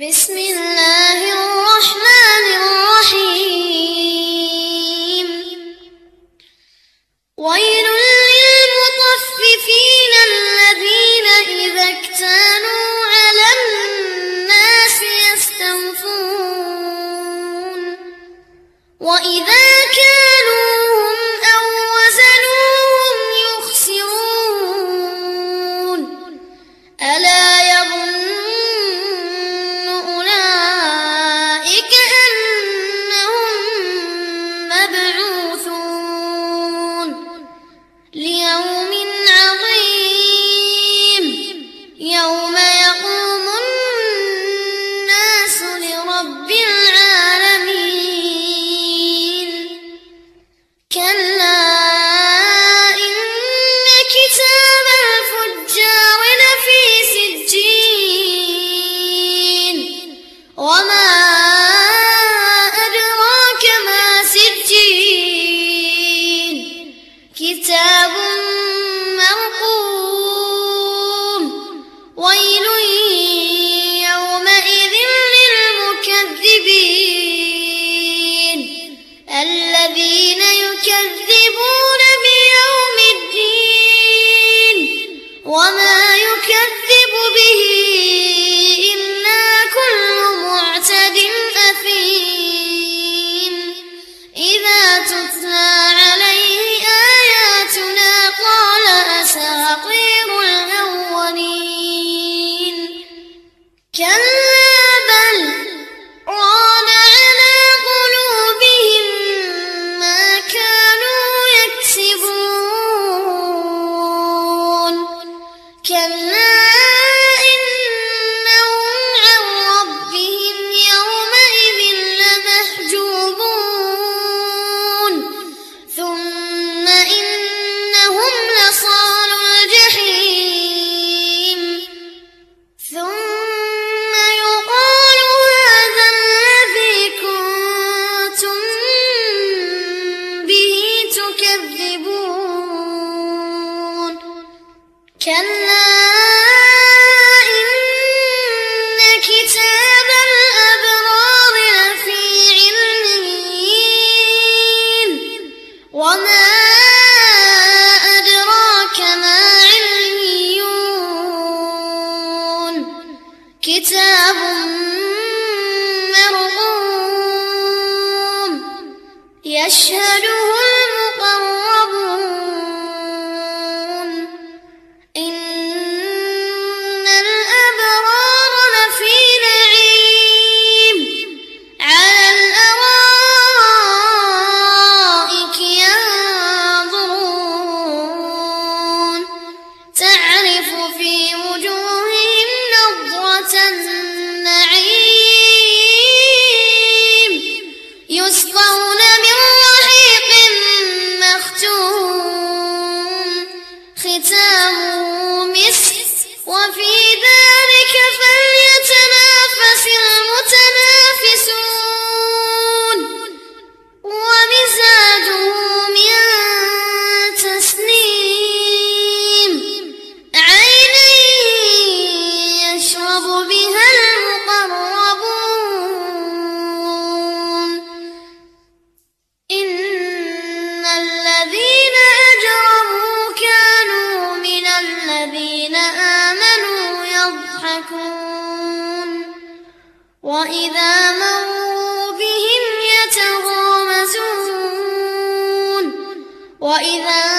بسم الله. وما يكذب به can كلا إن كتاب الأبرار لفي علمين وما أدراك ما علميون. كتاب مرغوم يشهده وإذا مروا بهم يتغامزون. وإذا